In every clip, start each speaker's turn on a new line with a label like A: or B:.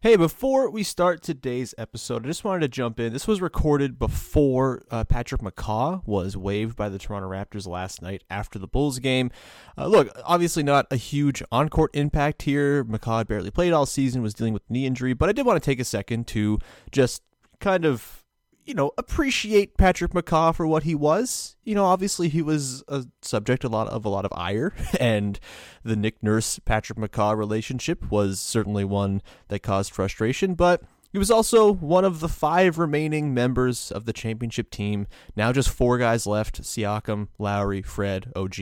A: Hey, before we start today's episode, I just wanted to jump in. This was recorded before uh, Patrick McCaw was waived by the Toronto Raptors last night after the Bulls game. Uh, look, obviously not a huge on court impact here. McCaw barely played all season, was dealing with knee injury, but I did want to take a second to just kind of you know, appreciate Patrick McCaw for what he was. You know, obviously he was a subject a lot of a lot of ire, and the Nick Nurse Patrick McCaw relationship was certainly one that caused frustration. But he was also one of the five remaining members of the championship team. Now just four guys left Siakam, Lowry, Fred, OG.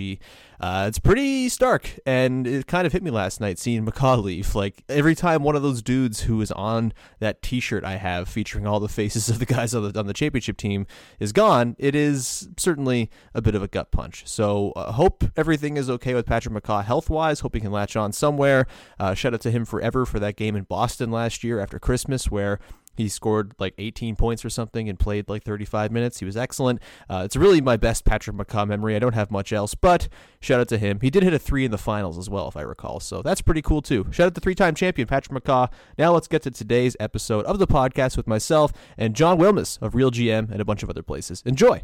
A: Uh, it's pretty stark, and it kind of hit me last night seeing McCaw leave. Like every time one of those dudes who is on that T-shirt I have featuring all the faces of the guys on the on the championship team is gone, it is certainly a bit of a gut punch. So uh, hope everything is okay with Patrick McCaw health wise. Hope he can latch on somewhere. Uh, shout out to him forever for that game in Boston last year after Christmas where he scored like 18 points or something and played like 35 minutes. He was excellent. Uh, it's really my best Patrick McCaw memory. I don't have much else, but shout out to him. He did hit a three in the finals as well, if I recall. So that's pretty cool too. Shout out to three time champion Patrick McCaw. Now let's get to today's episode of the podcast with myself and John Wilmes of Real GM and a bunch of other places. Enjoy.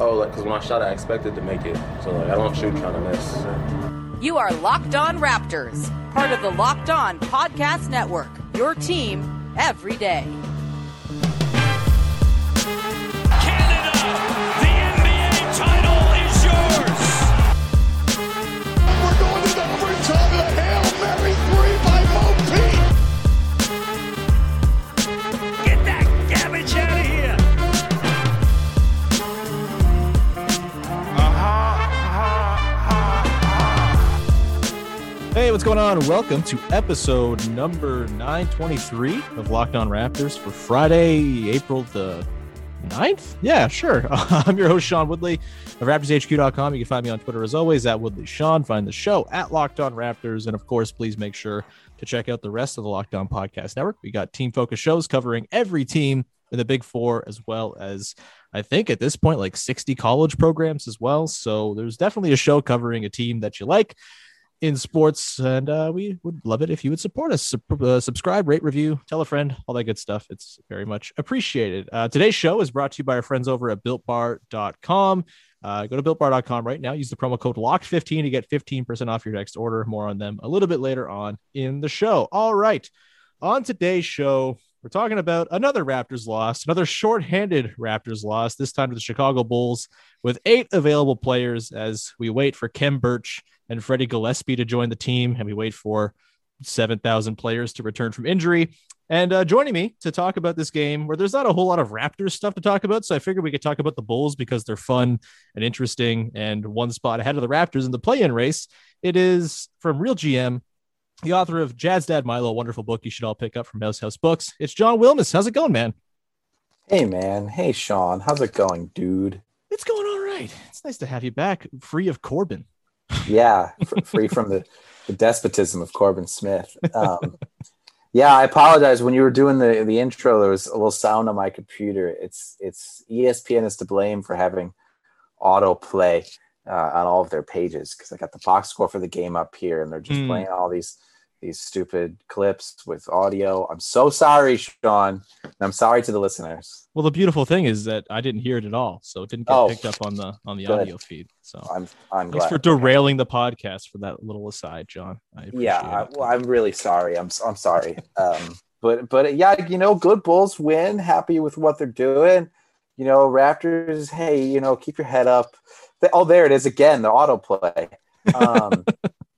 B: Oh, like, because when I shot, I expected to make it. So, like, I don't shoot trying to miss.
C: You are Locked On Raptors, part of the Locked On Podcast Network. Your team every day.
A: Hey, what's going on? Welcome to episode number 923 of Locked On Raptors for Friday, April the 9th? Yeah, sure. I'm your host, Sean Woodley of RaptorsHQ.com. You can find me on Twitter as always at Woodley Sean. Find the show at Locked On Raptors. And of course, please make sure to check out the rest of the Locked On Podcast Network. We got team focus shows covering every team in the Big Four, as well as I think at this point, like 60 college programs as well. So there's definitely a show covering a team that you like in sports, and uh, we would love it if you would support us. Sub- uh, subscribe, rate, review, tell a friend, all that good stuff. It's very much appreciated. Uh, today's show is brought to you by our friends over at BuiltBar.com. Uh, go to BuiltBar.com right now. Use the promo code LOCKED15 to get 15% off your next order. More on them a little bit later on in the show. All right. On today's show, we're talking about another Raptors loss, another shorthanded Raptors loss, this time to the Chicago Bulls with eight available players as we wait for Khem Birch and Freddie Gillespie to join the team, and we wait for 7,000 players to return from injury. And uh, joining me to talk about this game, where there's not a whole lot of Raptors stuff to talk about, so I figured we could talk about the Bulls because they're fun and interesting and one spot ahead of the Raptors in the play-in race. It is from Real GM, the author of Jazz Dad Milo, a wonderful book you should all pick up from Mouse House Books. It's John Wilmes. How's it going, man?
D: Hey man, hey Sean, how's it going, dude?
A: It's going all right. It's nice to have you back, free of Corbin.
D: Yeah, free from the, the despotism of Corbin Smith. Um, yeah, I apologize. When you were doing the, the intro, there was a little sound on my computer. It's it's ESPN is to blame for having autoplay uh, on all of their pages because I got the box score for the game up here, and they're just
A: Mm.
D: playing all these these stupid clips with audio. I'm so sorry, Sean. And I'm sorry to the listeners.
A: Well, the beautiful thing is that I didn't hear it at all, so it didn't get
D: Oh,
A: picked up on the on the
D: good.
A: audio feed. So
D: I'm I'm
A: thanks
D: glad.
A: for derailing the podcast for that little aside, John. I appreciate
D: yeah I, well, i'm really sorry i'm i'm sorry um but but yeah you know good bulls win happy with what they're doing you know raptors hey you know keep your head up oh there it is again the autoplay um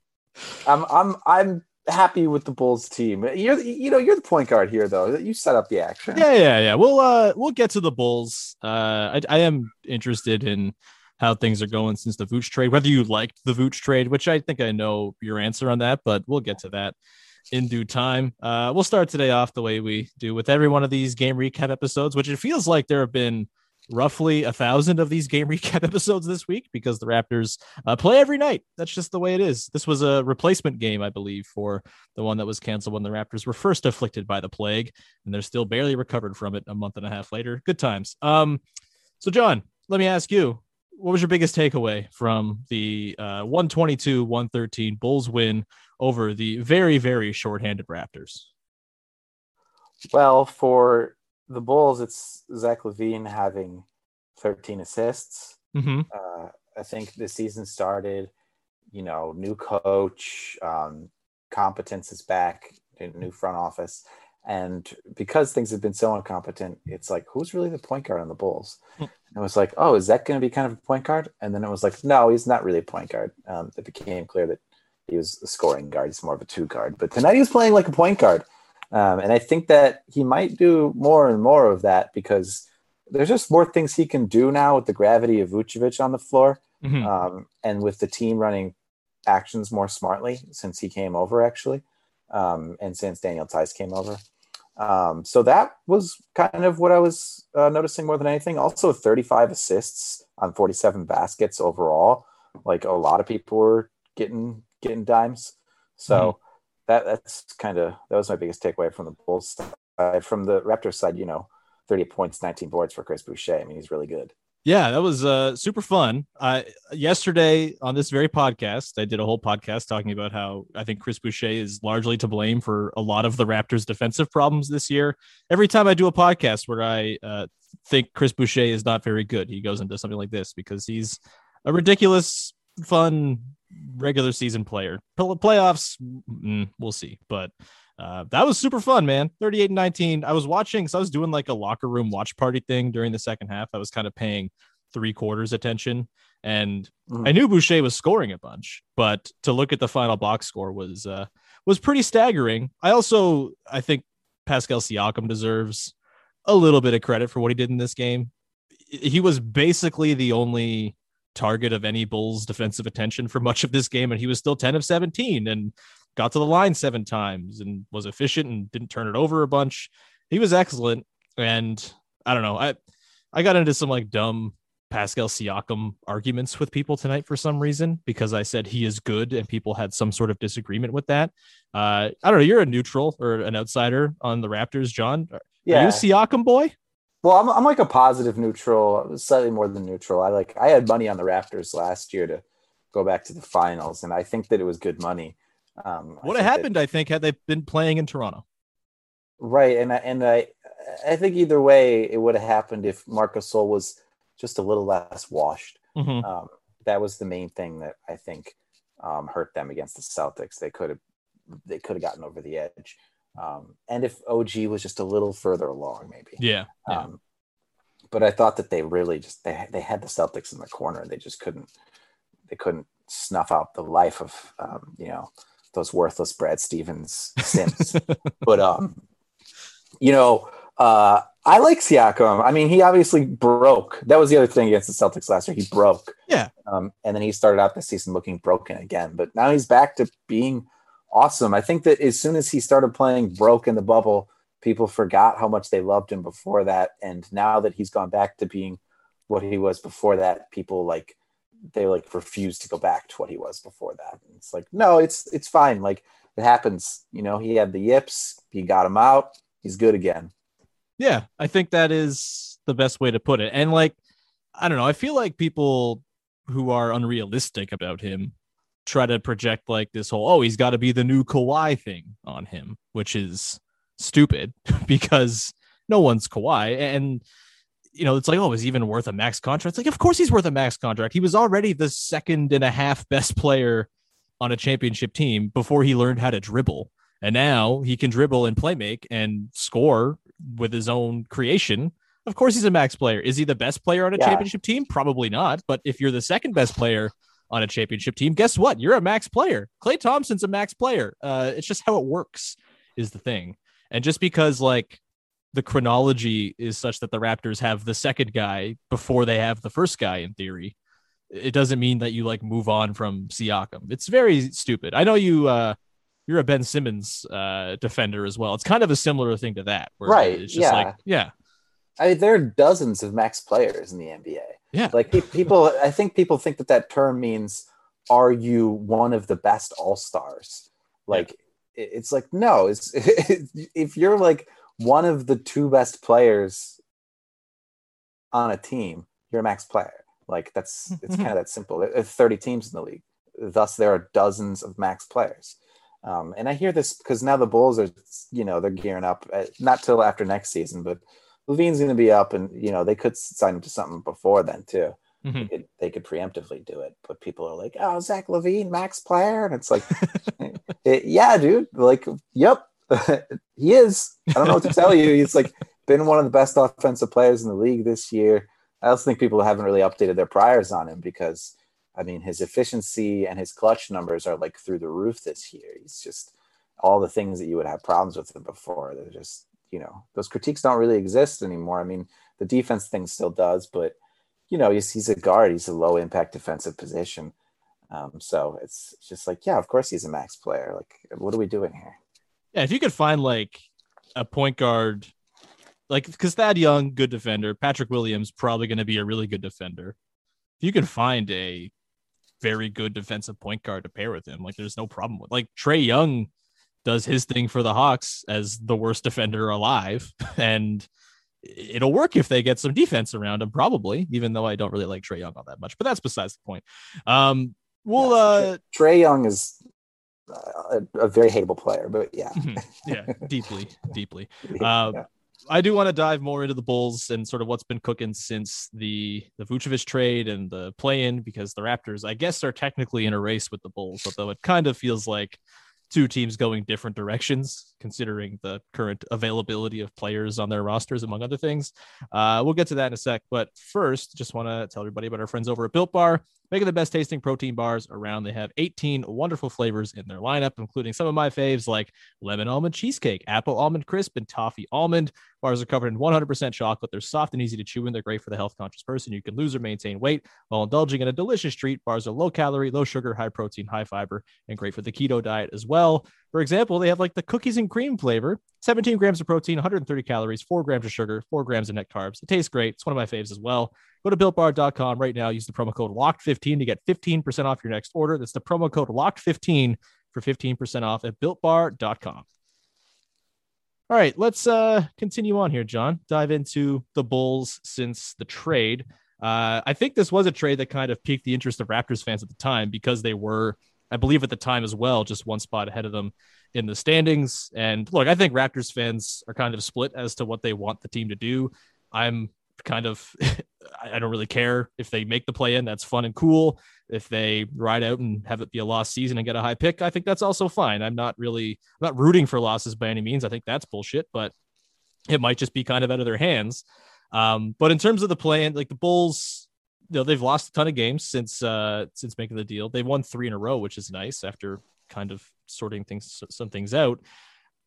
D: i'm i'm i'm happy with the bulls team you're you know you're the point guard here though you set up the action
A: Yeah, yeah, yeah. We'll uh we'll get to the Bulls. Uh I, I am interested in how things are going since the Vooch trade, whether you liked the Vooch trade, which I think I know your answer on that, but we'll get to that in due time. Uh we'll start today off the way we do with every one of these game recap episodes, which it feels like there have been roughly a thousand of these game recap episodes this week because the Raptors uh, play every night. That's just the way it is. This was a replacement game, I believe, for the one that was canceled when the Raptors were first afflicted by the plague, and they're still barely recovered from it a month and a half later. Good times. Um, so John, let me ask you, what was your biggest takeaway from the uh, 122 113 Bulls win over the very, very shorthanded Raptors?
D: Well, for the Bulls, it's Zach LaVine having 13 assists.
A: hmm
D: Uh, I think the season started, you know, new coach, um, competence is back, new front office. And because things have been so incompetent, it's like, who's really the point guard on the Bulls?
A: Hmm.
D: And it was like, oh, is that going to be kind of a point guard? And then it was like, no, he's not really a point guard. Um, it became clear that he was a scoring guard. He's more of a two guard. But tonight he was playing like a point guard. Um, and I think that he might do more and more of that because there's just more things he can do now with the gravity of Vucevic on the floor
A: hmm
D: um, and with the team running actions more smartly since he came over actually um, and since daniel theis came over. Um, so that was kind of what i was uh, noticing more than anything. Also 35 assists on 47 baskets overall. Like a lot of people were getting getting dimes. So that that's kind of that was my biggest takeaway from the bulls side from the raptors side you know 30 points 19 boards for chris boucher i mean he's really good
A: Yeah, that was uh, super fun. Uh, yesterday on this very podcast, I did a whole podcast talking about how I think Chris Boucher is largely to blame for a lot of the Raptors' defensive problems this year. Every time I do a podcast where I uh, think Chris Boucher is not very good, he goes into something like this because he's a ridiculous, fun regular season player. Pl- Playoffs, mm, we'll see, but. Uh, that was super fun, man. 38 and 19. I was watching, so I was doing like a locker room watch party thing during the second half. I was kind of paying three quarters attention. And
D: Mhm.
A: I knew Boucher was scoring a bunch, but to look at the final box score was uh was pretty staggering. I also I think Pascal Siakam deserves a little bit of credit for what he did in this game. He was basically the only target of any Bulls defensive attention for much of this game, and he was still 10 of 17 and got to the line seven times and was efficient and didn't turn it over a bunch. He was excellent. And I don't know. I I got into some like dumb Pascal Siakam arguments with people tonight for some reason because I said he is good and people had some sort of disagreement with that. Uh, I don't know. You're a neutral or an outsider on the Raptors, John. Are you a Siakam boy?
D: Well, I'm, I'm like a positive neutral, slightly more than neutral. I like I had money on the Raptors last year to go back to the finals, and I think that it was good money. Um,
A: What had
D: that-
A: happened, I think, had they been playing in Toronto?
D: right? And I, and I I think either way it would have happened if Marc Gasol was just a little less washed.
A: Mhm.
D: Um, that was the main thing that I think um, hurt them against the Celtics. They could have they could have gotten over the edge. Um, and if OG was just a little further along, maybe.
A: Yeah. yeah.
D: Um, but I thought that they really just they they had the Celtics in the corner. They just couldn't they couldn't snuff out the life of um, you know those worthless Brad Stevens Sims. but um, you know, uh, I like Siakam. I mean, he obviously broke. That was the other thing against the Celtics last year. He broke.
A: Yeah.
D: Um, and then he started out the season looking broken again. But now he's back to being awesome. I think that as soon as he started playing broke in the bubble, people forgot how much they loved him before that. And now that he's gone back to being what he was before that, people like they like refuse to go back to what he was before that. And it's like, no, it's it's fine. Like it happens. You know, he had the yips, he got him out, he's good again.
A: Yeah, I think that is the best way to put it. And like, I don't know, I feel like people who are unrealistic about him try to project like this whole, oh, he's got to be the new Kawhi thing on him, which is stupid because no one's Kawhi. And, you know, it's like, oh, is he even worth a max contract? It's like, of course he's worth a max contract. He was already the second and a half best player on a championship team before he learned how to dribble. And now he can dribble and play make and score with his own creation. Of course, he's a max player. Is he the best player on a
D: Yeah.
A: championship team? Probably not. But if you're the second best player on a championship team, guess what? You're a max player. Klay Thompson's a max player. Uh, it's just how it works, is the thing. And just because like the chronology is such that the Raptors have the second guy before they have the first guy in theory, it doesn't mean that you like move on from Siakam. It's very stupid. I know you uh you're a Ben Simmons uh defender as well. It's kind of a similar thing to that. Where
D: Right,
A: It's just
D: yeah.
A: like, yeah.
D: I mean, there are dozens of max players in the NBA.
A: Yeah.
D: Like people, I think people think that that term means, are you one of the best all stars? Like, it- it's like, no, it's, if you're like one of the two best players on a team, you're a max player. Like, that's, it's kind of that simple. There are 30 teams in the league. Thus, there are dozens of max players. Um, and I hear this because now the Bulls are, you know, they're gearing up, uh, not till after next season, but LaVine's going to be up, and you know they could sign him to something before then too.
A: Mhm.
D: They, could, they could preemptively do it, but people are like, "Oh, Zach LaVine, max player," and it's like, eh, "Yeah, dude, like, yep, he is." I don't know what to tell you. He's like been one of the best offensive players in the league this year. I also think people haven't really updated their priors on him because, I mean, his efficiency and his clutch numbers are like through the roof this year. He's just all the things that you would have problems with him before. They're just, you know, those critiques don't really exist anymore. I mean, the defense thing still does, but you know, he's, he's a guard. He's a low impact defensive position. Um, so it's just like, yeah, of course he's a max player. Like, what are we doing here?
A: Yeah, if you could find like a point guard, like because Thad Young, good defender, Patrick Williams probably going to be a really good defender. If you can find a very good defensive point guard to pair with him, like there's no problem with. Like Trae Young does his thing for the Hawks as the worst defender alive, and it'll work if they get some defense around him, probably. Even though I don't really like Trae Young all that much, but that's besides the point. Um, we'll uh,
D: Trae Young is uh, a, a very hateable player, but yeah,
A: yeah, deeply, deeply.
D: Yeah.
A: Uh, I do want to dive more into the Bulls and sort of what's been cooking since the the Vucevic trade and the play-in because the Raptors, I guess, are technically in a race with the Bulls, although it kind of feels like two teams going different directions considering the current availability of players on their rosters, among other things. Uh, we'll get to that in a sec, but first, just want to tell everybody about our friends over at Built Bar making the best tasting protein bars around. They have 18 wonderful flavors in their lineup, including some of my faves like lemon almond cheesecake, apple almond crisp, and toffee almond. Bars are covered in 100% chocolate. They're soft and easy to chew, and they're great for the health conscious person. You can lose or maintain weight while indulging in a delicious treat. Bars are low calorie, low sugar, high protein, high fiber, and great for the keto diet as well. For example, they have like the cookies and cream flavor, 17 grams of protein, 130 calories, 4 grams of sugar, 4 grams of net carbs. It tastes great. It's one of my faves as well. Go to builtbar.com right now. Use the promo code LOCKED15 to get 15% off your next order. That's the promo code LOCKED15 for 15% off at builtbar.com. All right, let's uh, continue on here, John. Dive into the Bulls since the trade. Uh, I think this was a trade that kind of piqued the interest of Raptors fans at the time because they were, I believe, at the time as well, just one spot ahead of them in the standings. And look, I think Raptors fans are kind of split as to what they want the team to do. I'm kind of, I don't really care if they make the play in. That's fun and cool. If they ride out and have it be a lost season and get a high pick, I think that's also fine. I'm not really, I'm not rooting for losses by any means. I think that's bullshit, but it might just be kind of out of their hands. Um, but in terms of the plan, like the Bulls, you know, they've lost a ton of games since uh since making the deal. They've won three in a row, which is nice after kind of sorting things some things out.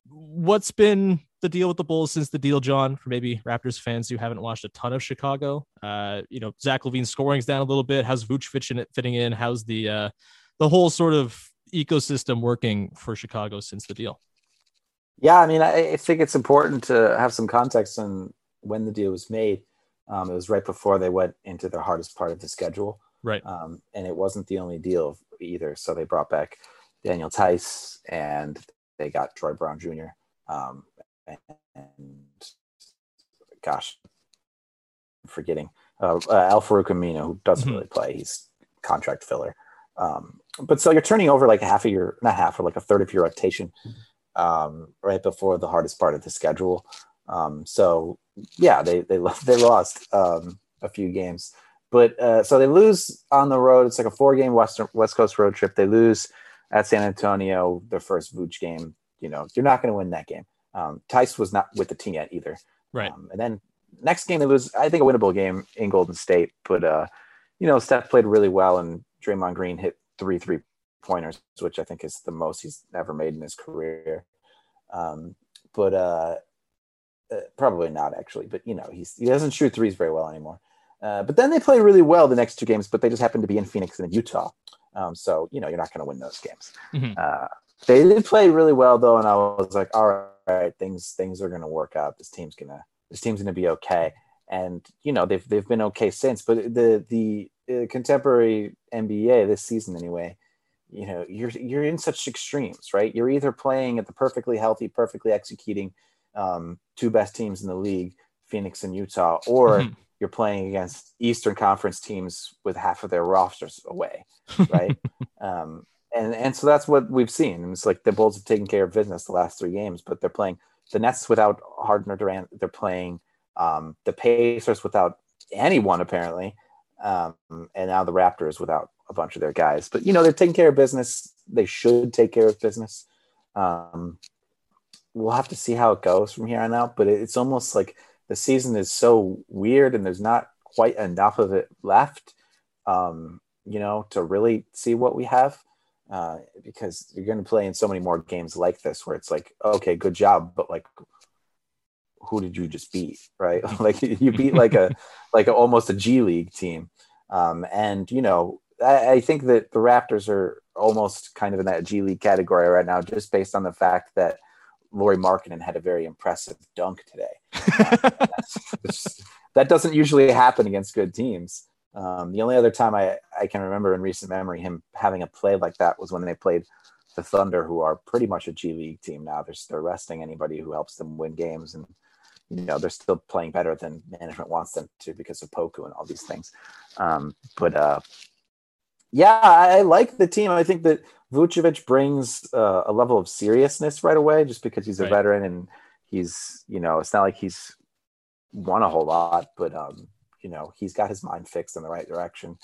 A: What's been the deal with the Bulls since the deal, John? For maybe Raptors fans who haven't watched a ton of Chicago, uh, you know, Zach LaVine's scoring's down a little bit. How's Vucevic in it fitting in? How's the uh, the whole sort of ecosystem working for Chicago since the deal?
D: Yeah, I mean, I, I think it's important to have some context on when the deal was made. Um, it was right before they went into their hardest part of the schedule,
A: Right.
D: um, and it wasn't the only deal either. So they brought back Daniel Theis and they got Troy Brown Jr. Um, and gosh, I'm forgetting uh, uh, Al-Farouq Aminu, who doesn't
A: Mhm.
D: really play. He's contract filler. Um, but so you're turning over like a half of your, not half, or like a third of your rotation um, right before the hardest part of the schedule. Um, so yeah, they they they lost um, a few games, but uh, so they lose on the road. It's like a four game Western West Coast road trip. They lose at San Antonio, their first Vooch game. You know, you're not going to win that game. Um, Theis was not with the team yet either.
A: Right.
D: Um, and then next game they lose, I think a winnable game in Golden State, but uh, you know, Steph played really well and Draymond Green hit three three pointers, which I think is the most he's ever made in his career. Um, but uh, uh, probably not actually, but you know, he's he doesn't shoot threes very well anymore. Uh, but then they play really well the next two games, but they just happen to be in Phoenix and in Utah. Um, so you know, you're not going to win those games.
A: Mhm.
D: Uh, they did play really well though, and I was like, all right, things things are going to work out. This team's gonna this team's gonna be okay. And you know, they've they've been okay since. But the the uh, contemporary NBA this season anyway, you know, you're you're in such extremes, right? You're either playing at the perfectly healthy, perfectly executing um, two best teams in the league, Phoenix and Utah, or you're playing against Eastern Conference teams with half of their rosters away, right? um, and and so that's what we've seen. And it's like the Bulls have taken care of business the last three games, but they're playing the Nets without Harden or Durant. They're playing um, the Pacers without anyone apparently, um, and now the Raptors without a bunch of their guys. But you know they're taking care of business. They should take care of business. Um, we'll have to see how it goes from here on out. But it's almost like the season is so weird, and there's not quite enough of it left. Um, you know, to really see what we have uh, because you're going to play in so many more games like this where it's like, okay, good job, but like, who did you just beat, right? like you beat like a like a, almost a G League team, um, and you know, I, I think that the Raptors are almost kind of in that G League category right now, just based on the fact that Lauri Markkanen had a very impressive dunk today. Uh, that doesn't usually happen against good teams. Um, the only other time I, I can remember in recent memory him having a play like that was when they played the Thunder, who are pretty much a G League team now. They're, they're resting anybody who helps them win games, and you know they're still playing better than management wants them to because of Poku and all these things. Um, but uh, yeah, I, I, like the team. I think that Vucevic brings uh, a level of seriousness right away, just because he's a right. veteran and he's you know it's not like he's won a whole lot, but um, you know he's got his mind fixed in the right direction.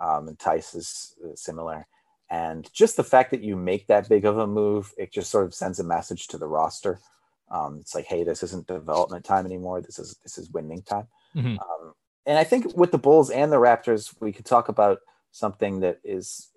D: Um, and Theis is uh, similar. And just the fact that you make that big of a move, it just sort of sends a message to the roster. Um, it's like, hey, this isn't development time anymore. This is this is winning time. Mm-hmm. Um, and I think with the Bulls and the Raptors, we could talk about something that is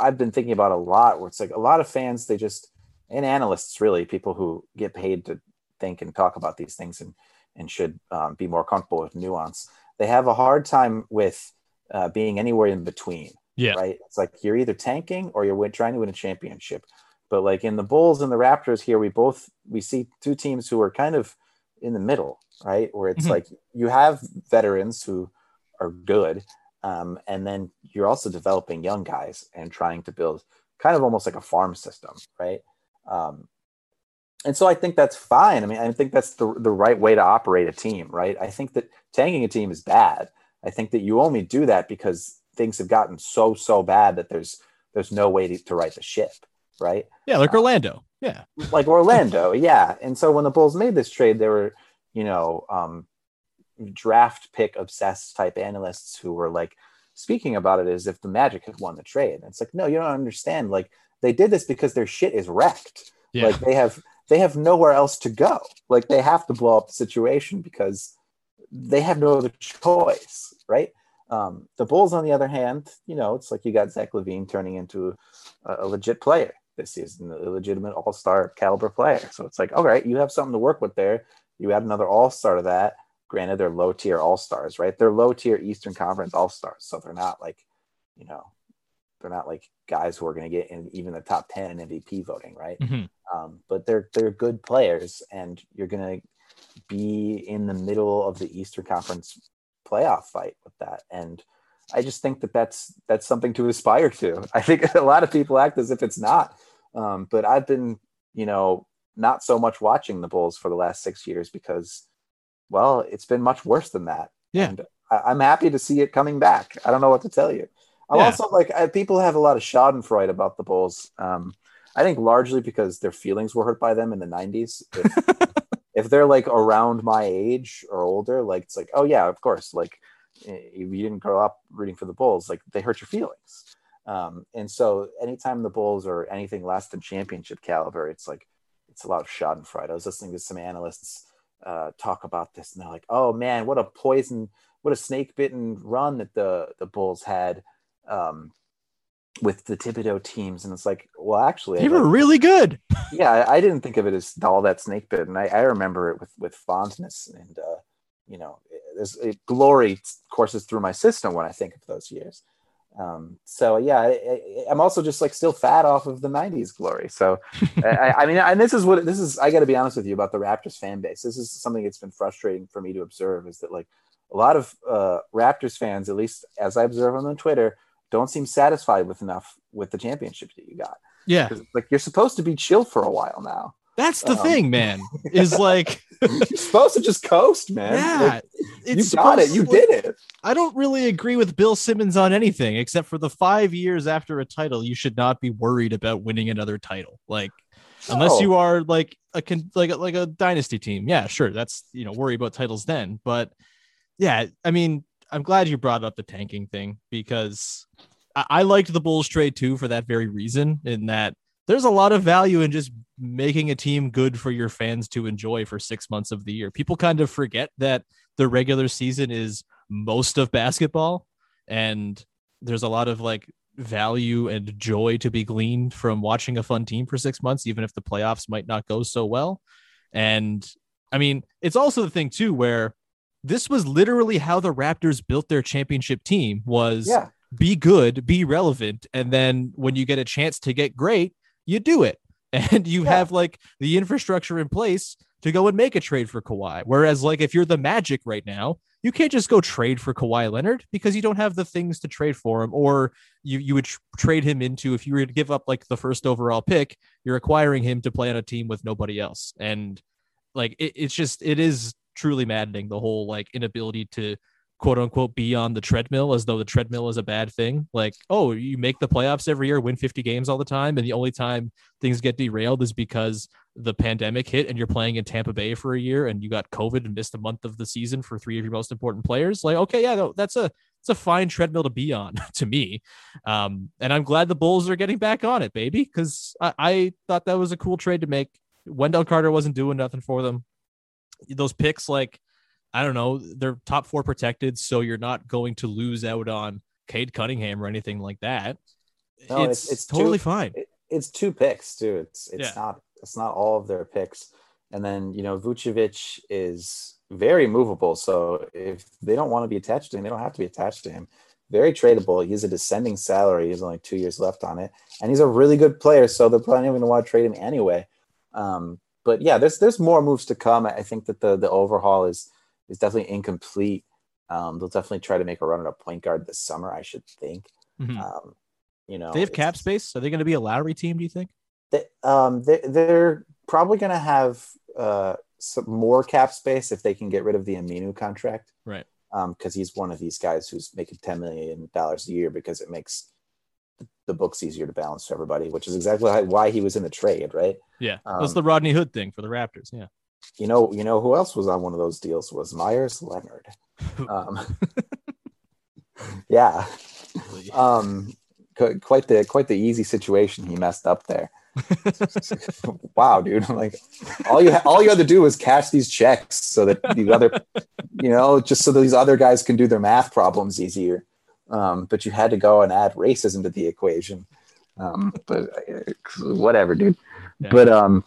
D: I've been thinking about a lot. Where it's like a lot of fans, they just and analysts, really, people who get paid to think and talk about these things and and should um, be more comfortable with nuance. They have a hard time with uh, being anywhere in between.
A: Yeah.
D: Right. It's like you're either tanking or you're win- trying to win a championship. But like in the Bulls and the Raptors here, we both we see two teams who are kind of in the middle, right? Where it's mm-hmm. like you have veterans who are good, um, and then you're also developing young guys and trying to build kind of almost like a farm system, right? Um, and so I think that's fine. I mean, I think that's the, the right way to operate a team, right? I think that tanking a team is bad. I think that you only do that because things have gotten so so bad that there's there's no way to, to right the ship, right?
A: Yeah, like Orlando. Yeah,
D: like Orlando. Yeah, and so when the Bulls made this trade, they were you know um, draft pick obsessed type analysts who were like speaking about it as if the Magic had won the trade. And it's like, no, you don't understand. Like they did this because their shit is wrecked. Yeah. Like they have they have nowhere else to go. Like they have to blow up the situation because they have no other choice, right? Um, the Bulls, on the other hand, you know, it's like you got Zach LaVine turning into a, a legit player this season, a legitimate All Star caliber player. So it's like, all right, you have something to work with there. You add another All Star to that. Granted, they're low tier All Stars, right? They're low tier Eastern Conference All Stars, so they're not like, you know, they're not like guys who are going to get in even the top 10 in MVP voting, right? Mm-hmm. Um, but they're they're good players, and you're going to be in the middle of the Eastern Conference playoff fight with that. And I just think that that's that's something to aspire to. I think a lot of people act as if it's not, um, but I've been, you know, not so much watching the Bulls for the last six years because, well, it's been much worse than that.
A: Yeah.
D: And I, am happy to see it coming back. I don't know what to tell you. I'm yeah. also like I, people have a lot of Schadenfreude about the Bulls. Um, I think largely because their feelings were hurt by them in the '90s. If, if, they're like around my age or older, like it's like, oh yeah, of course. Like if you didn't grow up rooting for the Bulls, like they hurt your feelings. Um, and so anytime the Bulls or anything less than championship caliber, it's like it's a lot of Schadenfreude. I was listening to some analysts uh, talk about this, and they're like, "Oh man, what a poison, what a snake bitten run that the the Bulls had." um, with the Thibodeau teams, and it's like, well, actually,
A: they were really good.
D: yeah, I, I, didn't think of it as all that snake bit, and I, I remember it with with fondness, and uh, you know, there's it, glory courses through my system when I think of those years. Um, so yeah, I, am also just like still fat off of the '90s glory. So I, I mean, and this is what this is. I got to be honest with you about the Raptors fan base. This is something that's been frustrating for me to observe. Is that like a lot of uh, Raptors fans, at least as I observe them on Twitter, don't seem satisfied with enough with the championship that you got.
A: Yeah.
D: Like you're supposed to be chill for a while now.
A: That's the um, thing, man. Is like
D: you're supposed to just coast, man.
A: Yeah.
D: Like, you got it. You did it.
A: I don't really agree with Bill Simmons on anything except for the five years after a title, you should not be worried about winning another title. Like, unless
D: No.
A: you are like a con- like a, like a dynasty team, yeah, sure, that's you know worry about titles then. But yeah, I mean, I'm glad you brought up the tanking thing because I, I liked the Bulls trade too for that very reason. In that there's a lot of value in just making a team good for your fans to enjoy for six months of the year. People kind of forget that the regular season is most of basketball and there's a lot of like value and joy to be gleaned from watching a fun team for six months, even if the playoffs might not go so well. And I mean, it's also the thing too, where this was literally how the Raptors built their championship team was
D: Yeah.
A: be good, be relevant. And then when you get a chance to get great, you do it. And you
D: Yeah.
A: have like the infrastructure in place to go and make a trade for Kawhi. Whereas, like, if you're the Magic right now, you can't just go trade for Kawhi Leonard because you don't have the things to trade for him, or you, you would tr- trade him into if you were to give up like the first overall pick, you're acquiring him to play on a team with nobody else. And like, it, it's just, it is truly maddening the whole like inability to quote unquote be on the treadmill as though the treadmill is a bad thing. Like, oh, you make the playoffs every year, win 50 games all the time, and the only time things get derailed is because the pandemic hit and you're playing in Tampa Bay for a year and you got COVID and missed a month of the season for three of your most important players. Like, okay, yeah, that's a it's a fine treadmill to be on to me. Um, and I'm glad the Bulls are getting back on it, baby, because I, I thought that was a cool trade to make. Wendell Carter wasn't doing nothing for them. Those picks, like, I don't know, they're top four protected, so you're not going to lose out on Cade Cunningham or anything like that.
D: No,
A: it's,
D: it's- it's
A: totally
D: too-
A: fine.
D: It, it's two picks too. It's it's
A: Yeah.
D: not it's not all of their picks. And then you know Vucevic is very movable. So if they don't want to be attached to him, they don't have to be attached to him. Very tradable. He's a descending salary. He's only two years left on it, and he's a really good player. So they're probably going to want to trade him anyway. Um, but yeah, there's there's more moves to come. I think that the the overhaul is is definitely incomplete. Um, they'll definitely try to make a run at a point guard this summer. I should think.
A: Mhm.
D: Um, you know,
A: they have cap space. Are they going to be a Lowry team? Do you think?
D: they, um, they, they're probably going to have uh, some more cap space if they can get rid of the Aminu contract.
A: Right.
D: Because he's one of these guys who's making $10 million a year because it makes the books easier to balance for everybody, which is exactly why- he was in the trade, right?
A: Yeah, that's
D: Um,
A: the Rodney Hood thing for the Raptors. Yeah,
D: You know, you know who else was on one of those deals was Meyers Leonard. Um, yeah, um, quite the quite the easy situation he messed up there. wow, dude! Like all you ha- all you had to do was cash these checks so that these other, you know, just so these other guys can do their math problems easier. Um, but you had to go and add racism to the equation. Um, but uh, whatever, dude.
A: Yeah.
D: But um,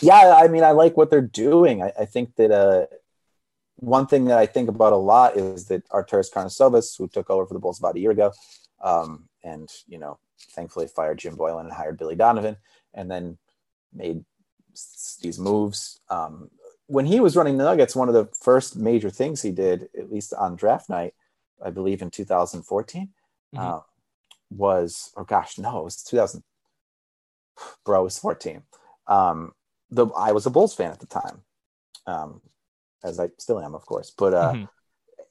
D: yeah, I mean, I like what they're doing. I, I think that uh, one thing that I think about a lot is that Arturas Karnisovas, who took over for the Bulls about a year ago, um, and you know, thankfully fired Jim Boylen and hired Billy Donovan, and then made these moves. Um, when he was running the Nuggets, one of the first major things he did, at least on draft night, I believe in 2014,
A: Mhm.
D: uh, was, or gosh, no, it was 2000. Bro, it was 14. Um, the I was a Bulls fan at the time, um, as I still am, of course. But uh,
A: Mhm.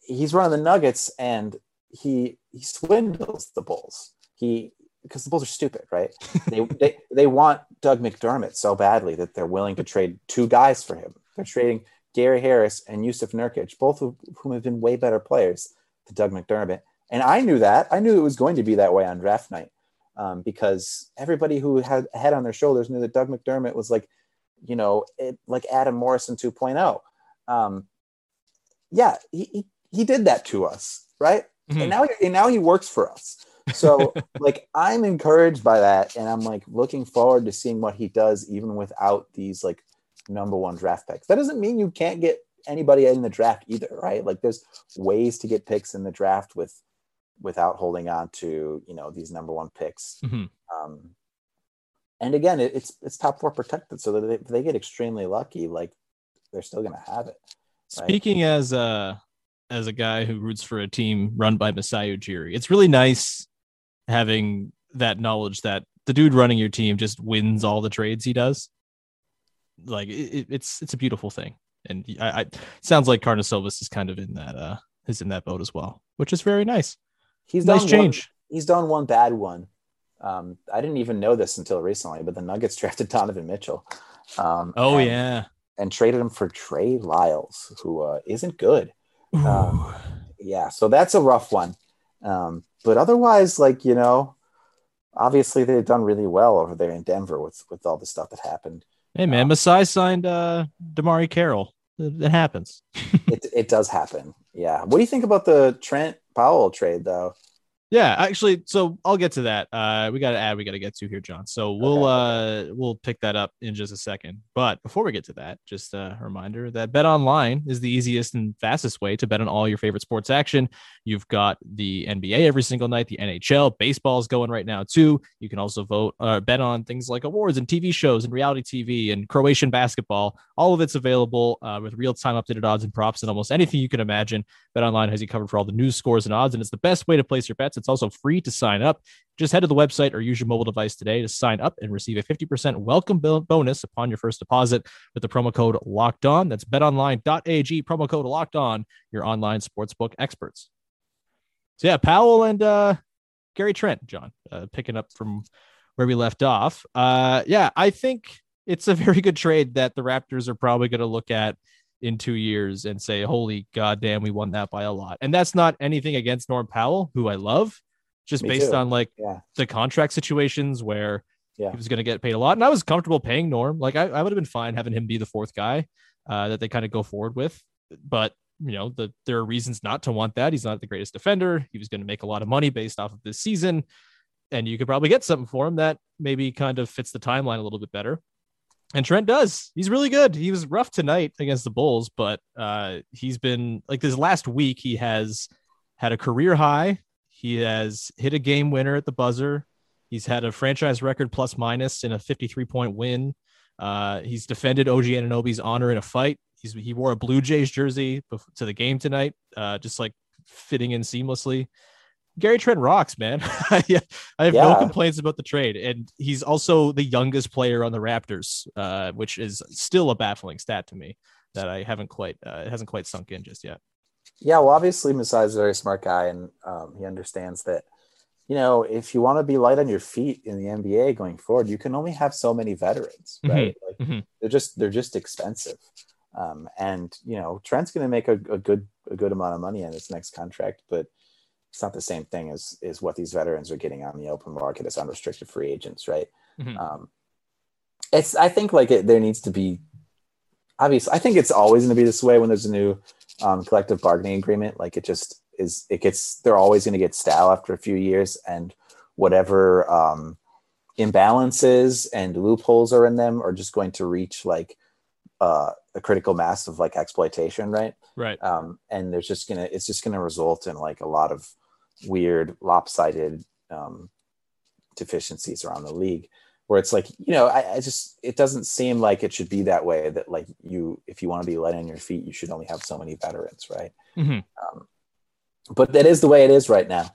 D: he's running the Nuggets, and he he swindles the Bulls. He because the Bulls are stupid, right? they, they they want Doug McDermott so badly that they're willing to trade two guys for him. They're trading Gary Harris and Jusuf Nurkic, both of whom have been way better players to Doug McDermott. And I knew that. I knew it was going to be that way on draft night um, because everybody who had a head on their shoulders knew that Doug McDermott was like, you know, it, like Adam Morrison 2.0. Um, yeah, he, he, he did that to us, right?
A: Mhm.
D: And now, and now he works for us. So, like, I'm encouraged by that, and I'm like looking forward to seeing what he does, even without these like number one draft picks. That doesn't mean you can't get anybody in the draft either, right? Like, there's ways to get picks in the draft with without holding on to you know these number one picks.
A: Mhm.
D: Um, and again, it, it's it's top four protected, so that if they get extremely lucky, like they're still going to have it. right?
A: Speaking as a as a guy who roots for a team run by Masai Ujiri, it's really nice having that knowledge that the dude running your team just wins all the trades he does. Like it, it- it's it's a beautiful thing. and I, I sounds like Karnisovas is kind of in that uh is in that boat as well, which is very nice.
D: He's
A: Nice
D: done
A: change.
D: One, he's done one bad one. Um, I didn't even know this until recently, but the Nuggets drafted Donovan Mitchell. Um,
A: Oh
D: and,
A: yeah.
D: and traded him for Trey Lyles, who uh, isn't good. Um, yeah, so that's a rough one. Um, but otherwise, like you know, obviously they've done really well over there in Denver with with all the stuff that happened.
A: hey man, Masai signed uh DeMarre Carroll. It, it happens.
D: it it does happen. Yeah. What do you think about the Trent Powell trade though?
A: Yeah, actually, so I'll get to that. Uh, we got to add, we got to get to here, John. So we'll uh we'll pick that up in just a second. But before we get to that, just a reminder that Bet Online is the easiest and fastest way to bet on all your favorite sports action. You've got the NBA every single night, the NHL, baseball's going right now too. You can also vote, uh, bet on things like awards and TV shows and reality TV and Croatian basketball. All of it's available uh, with real time updated odds and props and almost anything you can imagine. Bet Online has you covered for all the news, scores, and odds, and it's the best way to place your bets. It's also free to sign up. Just head to the website or use your mobile device today to sign up and receive a 50% welcome bonus upon your first deposit with the promo code locked on. That's betonline.ag, promo code locked on, your online sportsbook experts. So, yeah, Powell and uh, Gary Trent, John, uh, picking up from where we left off. Uh, yeah, I think it's a very good trade that the Raptors are probably going to look at in two years and say, holy goddamn, we won that by a lot. And that's not anything against Norm Powell, who I love, just
D: Me
A: based
D: too.
A: on like
D: Yeah.
A: the contract situations where
D: Yeah.
A: he was going to get paid a lot. And I was comfortable paying Norm. Like I, I would have been fine having him be the fourth guy uh, that they kind of go forward with. But, you know, the, there are reasons not to want that. He's not the greatest defender. He was going to make a lot of money based off of this season. And you could probably get something for him that maybe kind of fits the timeline a little bit better. And Trent does. He's really good. He was rough tonight against the Bulls, but uh, he's been like this last week. He has had a career high. He has hit a game winner at the buzzer. He's had a franchise record plus minus in a 53 point win. Uh, he's defended OG Anunoby's honor in a fight. He's he wore a Blue Jays jersey to the game tonight, uh, just like fitting in seamlessly. Gary Trent rocks, man. yeah, I have no complaints about the trade, and he's also the youngest player on the Raptors, uh, which is still a baffling stat to me that I haven't quite uh, it hasn't quite sunk in just yet.
D: Yeah, well, obviously Masai is a very smart guy, and um, he understands that. You know, if you want to be light on your feet in the NBA going forward, you can only have so many veterans,
A: Mhm.
D: right? Like
A: Mhm.
D: they're just they're just expensive, um, and you know Trent's going to make a, a good a good amount of money on his next contract, but it's not the same thing as is what these veterans are getting on the open market as unrestricted free agents, right?
A: Mhm.
D: Um, it's I think like it, there needs to be obviously I think it's always going to be this way when there's a new um, collective bargaining agreement. Like it just is. It gets they're always going to get stale after a few years, and whatever um, imbalances and loopholes are in them are just going to reach like uh, a critical mass of like exploitation, right?
A: Right.
D: um, and there's just gonna it's just gonna result in like a lot of weird lopsided um, deficiencies around the league where it's like you know I, I just it doesn't seem like it should be that way that like you if you want to be light on your feet you should only have so many veterans right
A: Mhm.
D: um, but that is the way it is right now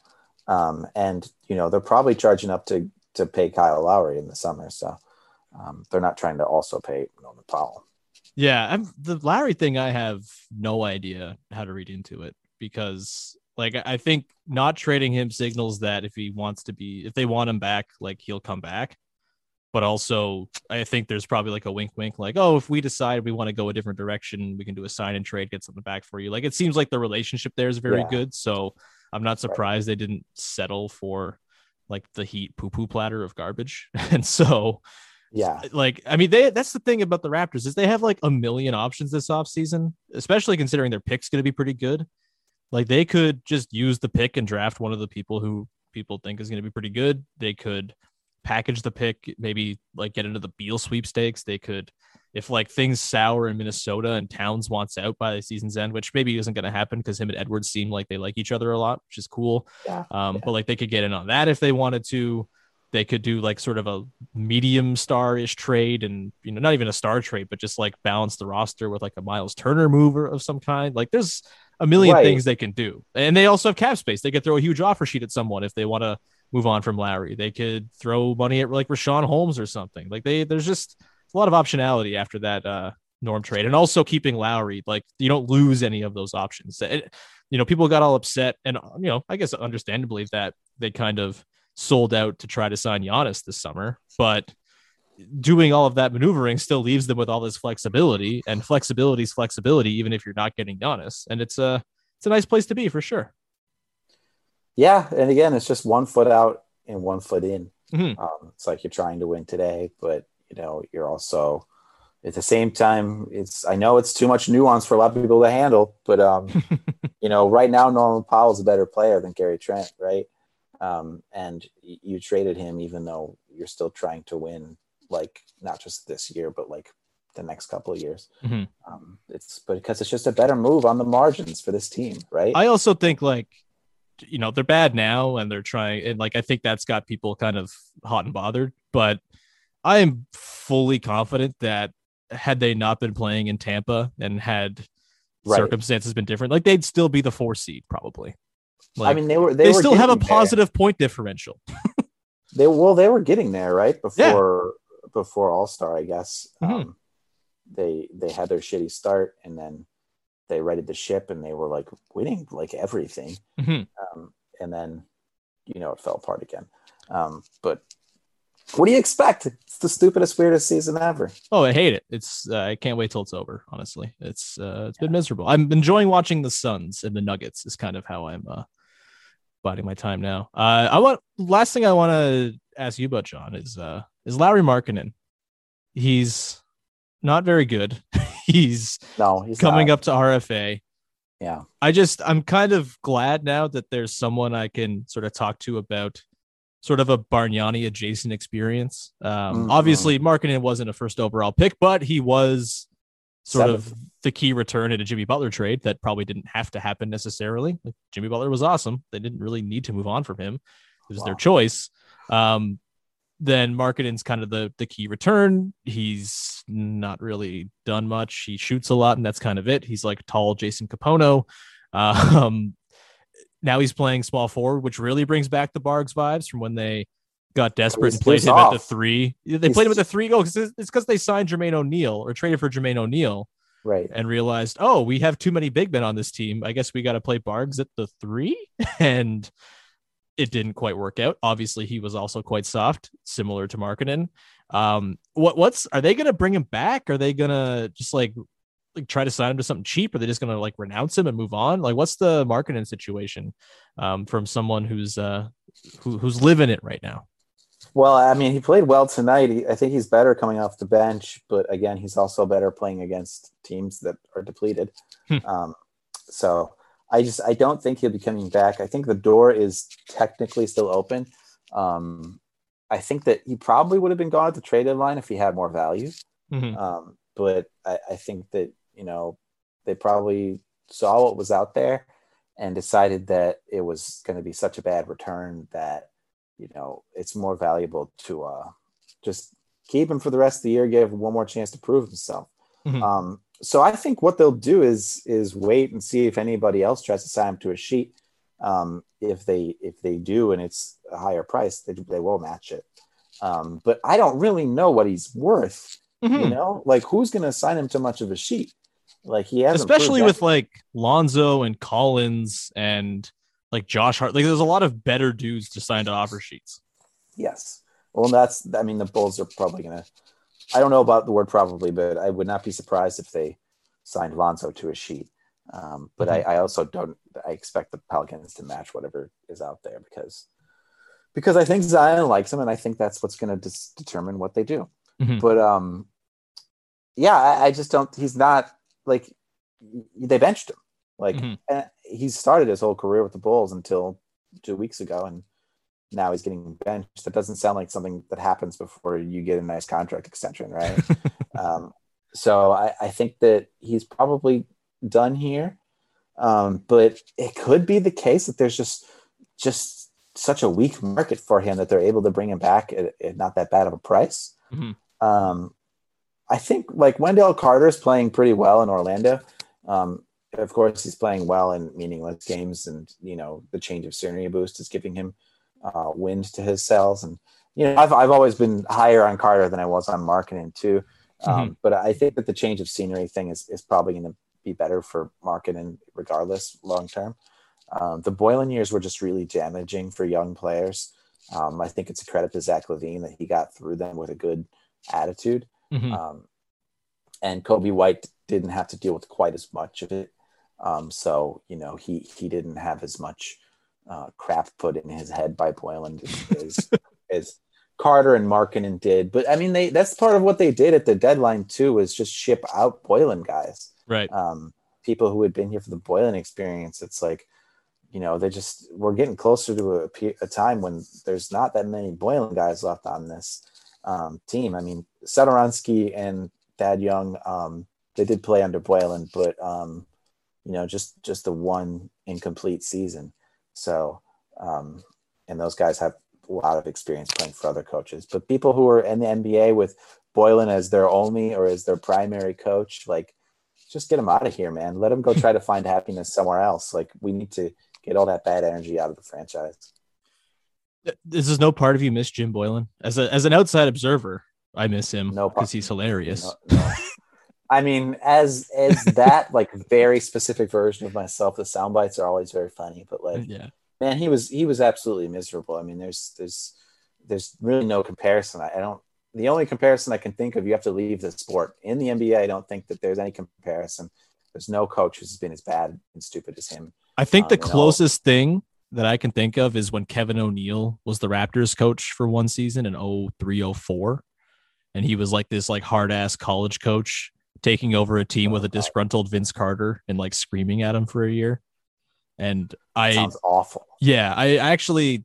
D: um, and you know they're probably charging up to to pay Kyle Lowry in the summer so um, they're not trying to also pay Norman Powell
A: Yeah, I'm the Lowry thing. I have no idea how to read into it because, like, I think not trading him signals that if he wants to be, if they want him back, like he'll come back. But also, I think there's probably like a wink, wink, like, oh, if we decide we want to go a different direction, we can do a sign and trade, get something back for you. Like, it seems like the relationship there is very
D: Yeah.
A: good. So I'm not surprised they didn't settle for like the Heat poo poo platter of garbage. And so,
D: yeah
A: like I mean they that's the thing about the Raptors is they have like a million options this offseason, especially considering their pick's going to be pretty good. Like they could just use the pick and draft one of the people who people think is going to be pretty good. They could package the pick, maybe like get into the Beal sweepstakes. They could if like things sour in Minnesota and Towns wants out by the season's end, which maybe isn't going to happen because him and Edwards seem like they like each other a lot, which is cool.
D: yeah
A: Um,
D: Yeah.
A: but like they could get in on that if they wanted to. They could do like sort of a medium star-ish trade and you know, not even a star trade, but just like balance the roster with like a Myles Turner mover of some kind. Like there's a million
D: Right.
A: things they can do. And they also have cap space. They could throw a huge offer sheet at someone if they want to move on from Lowry. They could throw money at like Richaun Holmes or something. Like they there's just a lot of optionality after that uh Norm trade, and also keeping Lowry. Like you don't lose any of those options. It- you know, people got all upset, and you know, I guess understandably that they kind of sold out to try to sign Giannis this summer, but doing all of that maneuvering still leaves them with all this flexibility, and flexibility is flexibility, even if you're not getting Giannis, and it's a it's a nice place to be for sure.
D: Yeah, and again, it's just one foot out and one foot in.
A: Mhm.
D: Um, it's like you're trying to win today, but you know you're also at the same time. It's I know it's too much nuance for a lot of people to handle, but um, you know right now Norman Powell's a better player than Gary Trent, right? Um, and you traded him even though you're still trying to win, like not just this year, but like the next couple of years.
A: Mhm.
D: Um, it's because it's just a better move on the margins for this team, right?
A: I also think like you know they're bad now and they're trying and like I think that's got people kind of hot and bothered but I am fully confident that had they not been playing in Tampa and had
D: Right.
A: circumstances been different like they'd still be the 4 seed probably like
D: I mean, they were they,
A: they,
D: were
A: still have a
D: getting there.
A: positive point differential
D: They well, they were getting there right before before All Star, I guess.
A: Mhm.
D: Um, they they had their shitty start, and then they righted the ship, and they were like winning like everything.
A: Mhm.
D: Um, and then you know it fell apart again. Um, but what do you expect? It's the stupidest, weirdest season ever.
A: Oh, I hate it. It's uh, I can't wait till it's over. Honestly, it's uh, it's been miserable. I'm enjoying watching the Suns and the Nuggets. Is kind of how I'm uh, biding my time now. Uh, I want last thing I want to ask you about, John, is uh, is Lauri Markkanen. He's not very good. He's
D: No, he's
A: coming
D: not.
A: up to RFA.
D: Yeah,
A: I just I'm kind of glad now that there's someone I can sort of talk to about sort of a Bargnani adjacent experience. Um,
D: Mhm.
A: Obviously, Markkanen wasn't a first overall pick, but he was sort of the key return in a Jimmy Butler trade that probably didn't have to happen necessarily. Like, Jimmy Butler was awesome; they didn't really need to move on from him. It was their choice. Um, then Markkanen's kind of the the key return. He's not really done much. He shoots a lot, and that's kind of it. He's like tall Jason Kapono. Um, now he's playing small forward, which really brings back the Bargs vibes from when they got desperate and played him at the three. They
D: He's-
A: played him at the three. Oh, 'cause it's because they signed Jermaine O'Neal or traded for Jermaine O'Neal
D: right.
A: and realized, oh, we have too many big men on this team. I guess we got to play Bargs at the three. And it didn't quite work out. Obviously, he was also quite soft, similar to Markkanen. Um, what what's are they gonna bring him back? Are they gonna just like like try to sign him to something cheap? Are they just gonna like renounce him and move on? Like, what's the Markkanen situation um, from someone who's uh who, who's living it right now?
D: Well, I mean, he played well tonight. He, I think he's better coming off the bench, but again, he's also better playing against teams that are depleted.
A: Hmm.
D: Um, so I just I don't think he'll be coming back. I think the door is technically still open. Um, I think that he probably would have been gone at the trade deadline if he had more value.
A: Mhm.
D: Um, but I, I think that you know they probably saw what was out there and decided that it was going to be such a bad return that you know it's more valuable to uh, just keep him for the rest of the year, give him one more chance to prove himself.
A: Mhm.
D: Um, so I think what they'll do is is wait and see if anybody else tries to sign him to a sheet. Um, if they if they do and it's a higher price, they they will match it. Um, but I don't really know what he's worth. You
A: Mhm.
D: know, like who's going to sign him to much of a sheet? Like he has,
A: especially with like Lonzo and Collins and like Josh Hart. Like, there's a lot of better dudes to sign to offer sheets.
D: yes. Well, that's I mean the Bulls are probably going to. I don't know about the word probably, but I would not be surprised if they signed Lonzo to a sheet. Um, but I, I also don't. I expect the Pelicans to match whatever is out there because because I think Zion likes him, and I think that's what's going to dis- determine what they do.
A: Mhm.
D: But um, yeah, I, I just don't. He's not like they benched him. Like
A: Mhm.
D: eh, he started his whole career with the Bulls until two weeks ago, and now he's getting benched. That doesn't sound like something that happens before you get a nice contract extension, right? um, so I, I think that he's probably done here. Um, but it could be the case that there's just just such a weak market for him that they're able to bring him back at, at not that bad of a price.
A: Mhm.
D: Um, I think like Wendell Carter is playing pretty well in Orlando. Um, of course, he's playing well in meaningless games, and you know the change of scenery boost is giving him uh, wind to his sails. And you know, I've I've always been higher on Carter than I was on Markkanen too. Um, But I think that the change of scenery thing is, is probably going to be better for Markkanen regardless long term. Um, the Boylen years were just really damaging for young players. Um, I think it's a credit to Zach LaVine that he got through them with a good attitude.
A: Mhm.
D: Um, and Coby White didn't have to deal with quite as much of it. Um, so, you know, he, he didn't have as much uh, crap put in his head by Boylen as, as Carter and Markkanen did. But I mean, they that's part of what they did at the deadline too, was just ship out Boylen guys
A: Right.
D: um, people who had been here for the Boylen experience. It's like, you know, they just we're getting closer to a, a time when there's not that many Boylen guys left on this um, team. I mean, Satoransky and Thad Young, um, they did play under Boylen, but um, you know, just just the one incomplete season. So, um, and those guys have a lot of experience playing for other coaches. But people who are in the NBA with Boylen as their only or as their primary coach, like just get him out of here, man. Let him go try to find happiness somewhere else. Like we need to get all that bad energy out of the franchise.
A: This is no part of you miss Jim Boylen as a as an outside observer. I miss him
D: No
A: because
D: part-
A: he's hilarious.
D: No- no. I mean, as as that like very specific version of myself, the sound bites are always very funny. But like,
A: yeah.
D: man, he was he was absolutely miserable. I mean, there's there's there's really no comparison. I, I don't. The only comparison I can think of, you have to leave the sport. In the NBA, I don't think that there's any comparison. There's no coach who's been as bad and stupid as him.
A: I think
D: Um,
A: the closest thing that I can think of is when Kevin O'Neill was the Raptors coach for one season in 0304 and he was like this like hard ass college coach taking over a team with a disgruntled Vince Carter and like screaming at him for a year. And I
D: Sounds awful.
A: yeah, I I actually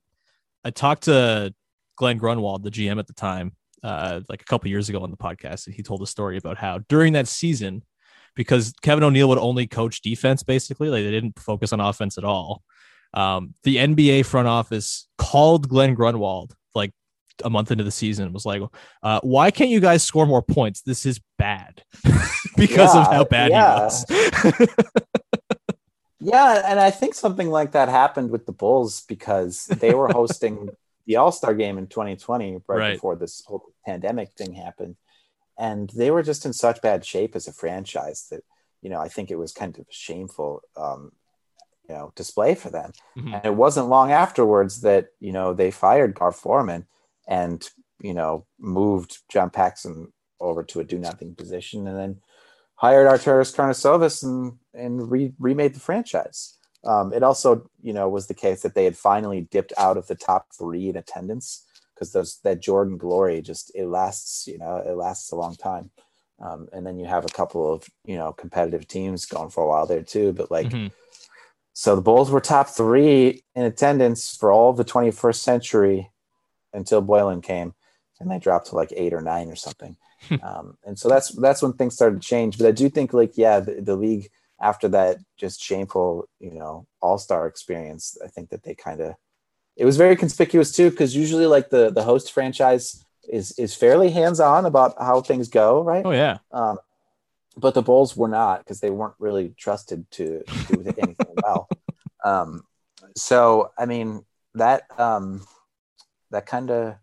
A: I talked to Glen Grunwald, the GM at the time, uh, like a couple years ago on the podcast, and he told a story about how during that season, because Kevin O'Neill would only coach defense, basically, like they didn't focus on offense at all. Um, the NBA front office called Glen Grunwald like a month into the season was like, uh, "Why can't you guys score more points? This is bad." because of how bad
D: yeah.
A: he was.
D: Yeah, and I think something like that happened with the Bulls because they were hosting the All Star game in 2020, right,
A: Right.
D: before this whole pandemic thing happened, and they were just in such bad shape as a franchise that you know I think it was kind of a shameful, um, you know, display for them.
A: Mhm.
D: And it wasn't long afterwards that you know they fired Gar Forman and you know moved John Paxson over to a do nothing position, and then hired Arturas Karnisovas and and re- remade the franchise. Um, it also, you know, was the case that they had finally dipped out of the top three in attendance because those that Jordan glory just it lasts, you know, it lasts a long time. Um, and then you have a couple of you know competitive teams going for a while there too. But like,
A: Mhm.
D: so the Bulls were top three in attendance for all of the 21st century until Boylen came, and they dropped to like eight or nine or something. um, and so that's that's when things started to change. But I do think like yeah, the, the league after that just shameful you know All Star experience, I think that they kind of it was very conspicuous too because usually like the the host franchise is is fairly hands on about how things go, right?
A: Oh yeah.
D: Um, but the Bulls were not because they weren't really trusted to do anything well. Um, so I mean that um, that kind of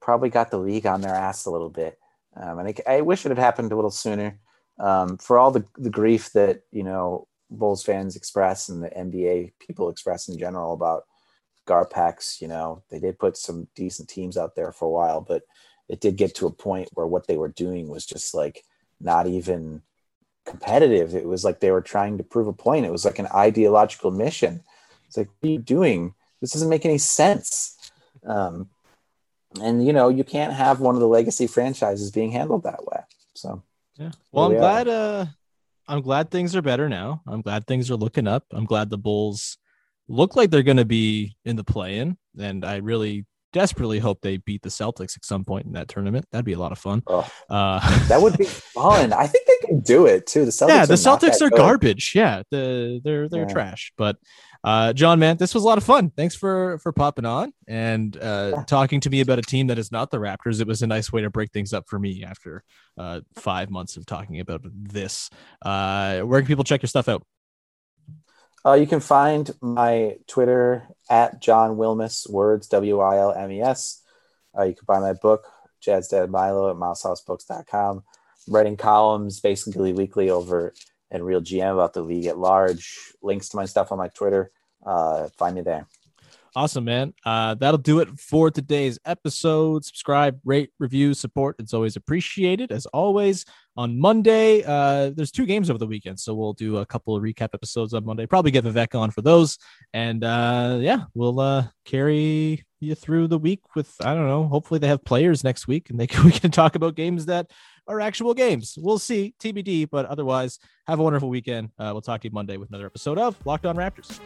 D: probably got the league on their ass a little bit, um, and I, I wish it had happened a little sooner. Um, for all the, the grief that you know Bulls fans express and the NBA people express in general about Garpax, you know they did put some decent teams out there for a while, but it did get to a point where what they were doing was just like not even competitive. It was like they were trying to prove a point. It was like an ideological mission. It's like, what are you doing? This doesn't make any sense. Um, and you know, you can't have one of the legacy franchises being handled that way. So
A: Yeah. Well, I'm
D: we
A: glad. Uh, I'm glad things are better now. I'm glad things are looking up. I'm glad the Bulls look like they're going to be in the play-in, and I really desperately hope they beat the Celtics at some point in that tournament. That'd be a lot of fun.
D: oh,
A: Uh,
D: that would be fun. I think they can do it too. The Celtics
A: yeah, the
D: are
A: Celtics are
D: good.
A: garbage. Yeah, the, they're they're
D: Yeah.
A: trash. But uh, John, man, this was a lot of fun. Thanks for for popping on and uh,
D: Yeah.
A: talking to me about a team that is not the Raptors. It was a nice way to break things up for me after uh, five months of talking about this. Uh, where can people check your stuff out?
D: Uh, you can find my Twitter at John Wilmes, words W I L M E S. Uh, you can buy my book, Jazz Dad Milo, at mousehousebooks.com. writing columns basically weekly over at Real GM about the league at large. Links to my stuff on my Twitter. Uh, find me there.
A: Awesome, man. Uh, that'll do it for today's episode. Subscribe, rate, review, support. It's always appreciated. As always, on Monday, uh, there's two games over the weekend. So we'll do a couple of recap episodes on Monday. Probably get Vivek on for those. And uh, yeah, we'll uh, carry you through the week with, I don't know, hopefully they have players next week and they can, we can talk about games that are actual games. We'll see, TBD. But otherwise, have a wonderful weekend. Uh, we'll talk to you Monday with another episode of Locked On Raptors.